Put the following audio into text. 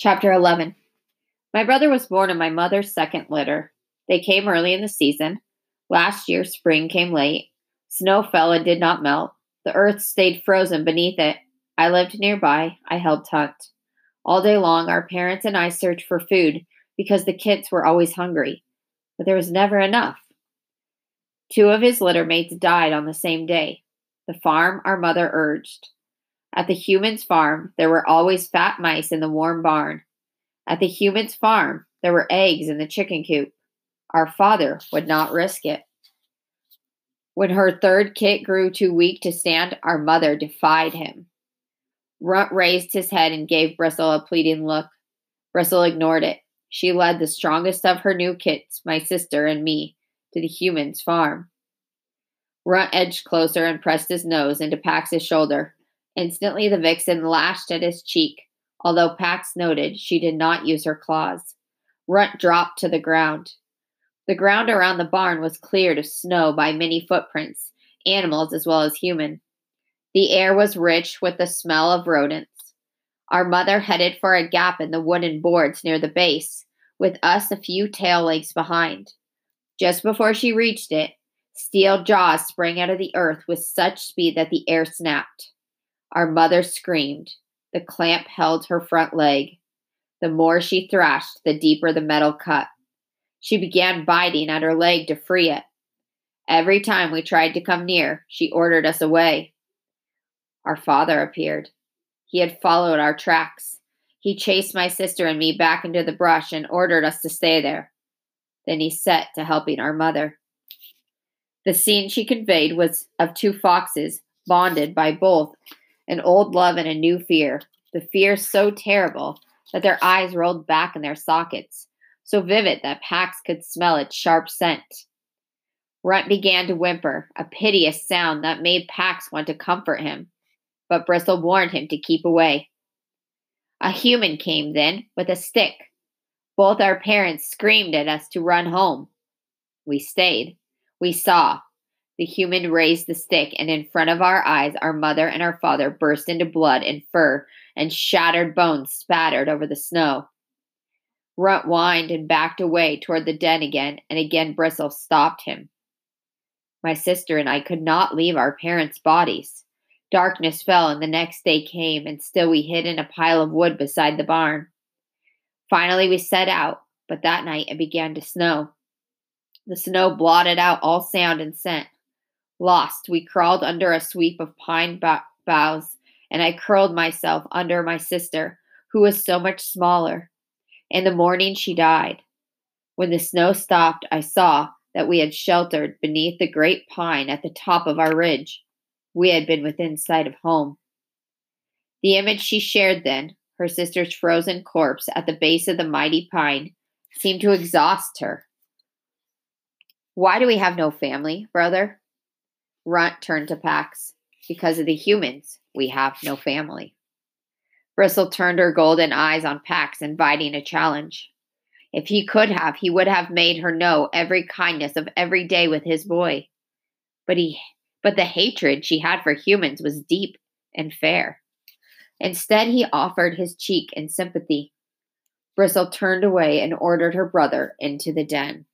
Chapter 11 My brother was born in my mother's second litter. They came early in the season. Last year, spring came late. Snow fell and did not melt. The earth stayed frozen beneath it. I lived nearby. I helped hunt. All day long, our parents and I searched for food because the kits were always hungry, but there was never enough. Two of his litter mates died on the same day. The farm our mother urged. At the human's farm, there were always fat mice in the warm barn. At the human's farm, there were eggs in the chicken coop. Our father would not risk it. When her third kit grew too weak to stand, our mother defied him. Runt raised his head and gave Bristle a pleading look. Bristle ignored it. She led the strongest of her new kits, my sister and me, to the human's farm. Runt edged closer and pressed his nose into Pax's shoulder. Instantly, the vixen lashed at his cheek, although Pax noted she did not use her claws. Runt dropped to the ground. The ground around the barn was cleared of snow by many footprints, animals as well as human. The air was rich with the smell of rodents. Our mother headed for a gap in the wooden boards near the base, with us a few tail legs behind. Just before she reached it, steel jaws sprang out of the earth with such speed that the air snapped. Our mother screamed. The clamp held her front leg. The more she thrashed, the deeper the metal cut. She began biting at her leg to free it. Every time we tried to come near, she ordered us away. Our father appeared. He had followed our tracks. He chased my sister and me back into the brush and ordered us to stay there. Then he set to helping our mother. The scene she conveyed was of two foxes, bonded by both an old love and a new fear, the fear so terrible that their eyes rolled back in their sockets, so vivid that Pax could smell its sharp scent. Runt began to whimper, a piteous sound that made Pax want to comfort him, but Bristle warned him to keep away. A human came then with a stick. Both our parents screamed at us to run home. We stayed. We saw, the human raised the stick, and in front of our eyes, our mother and our father burst into blood and fur, and shattered bones spattered over the snow. Runt whined and backed away toward the den again, and again Bristle stopped him. My sister and I could not leave our parents' bodies. Darkness fell, and the next day came, and still we hid in a pile of wood beside the barn. Finally, we set out, but that night it began to snow. The snow blotted out all sound and scent. Lost, we crawled under a sweep of pine boughs, and I curled myself under my sister, who was so much smaller. In the morning, she died. When the snow stopped, I saw that we had sheltered beneath the great pine at the top of our ridge. We had been within sight of home. The image she shared then, her sister's frozen corpse at the base of the mighty pine, seemed to exhaust her. Why do we have no family, brother? Runt turned to Pax. Because of the humans, we have no family. Bristle turned her golden eyes on Pax, inviting a challenge. If he could have, he would have made her know every kindness of every day with his boy. But he but the hatred she had for humans was deep and fair. Instead, he offered his cheek in sympathy. Bristle turned away and ordered her brother into the den.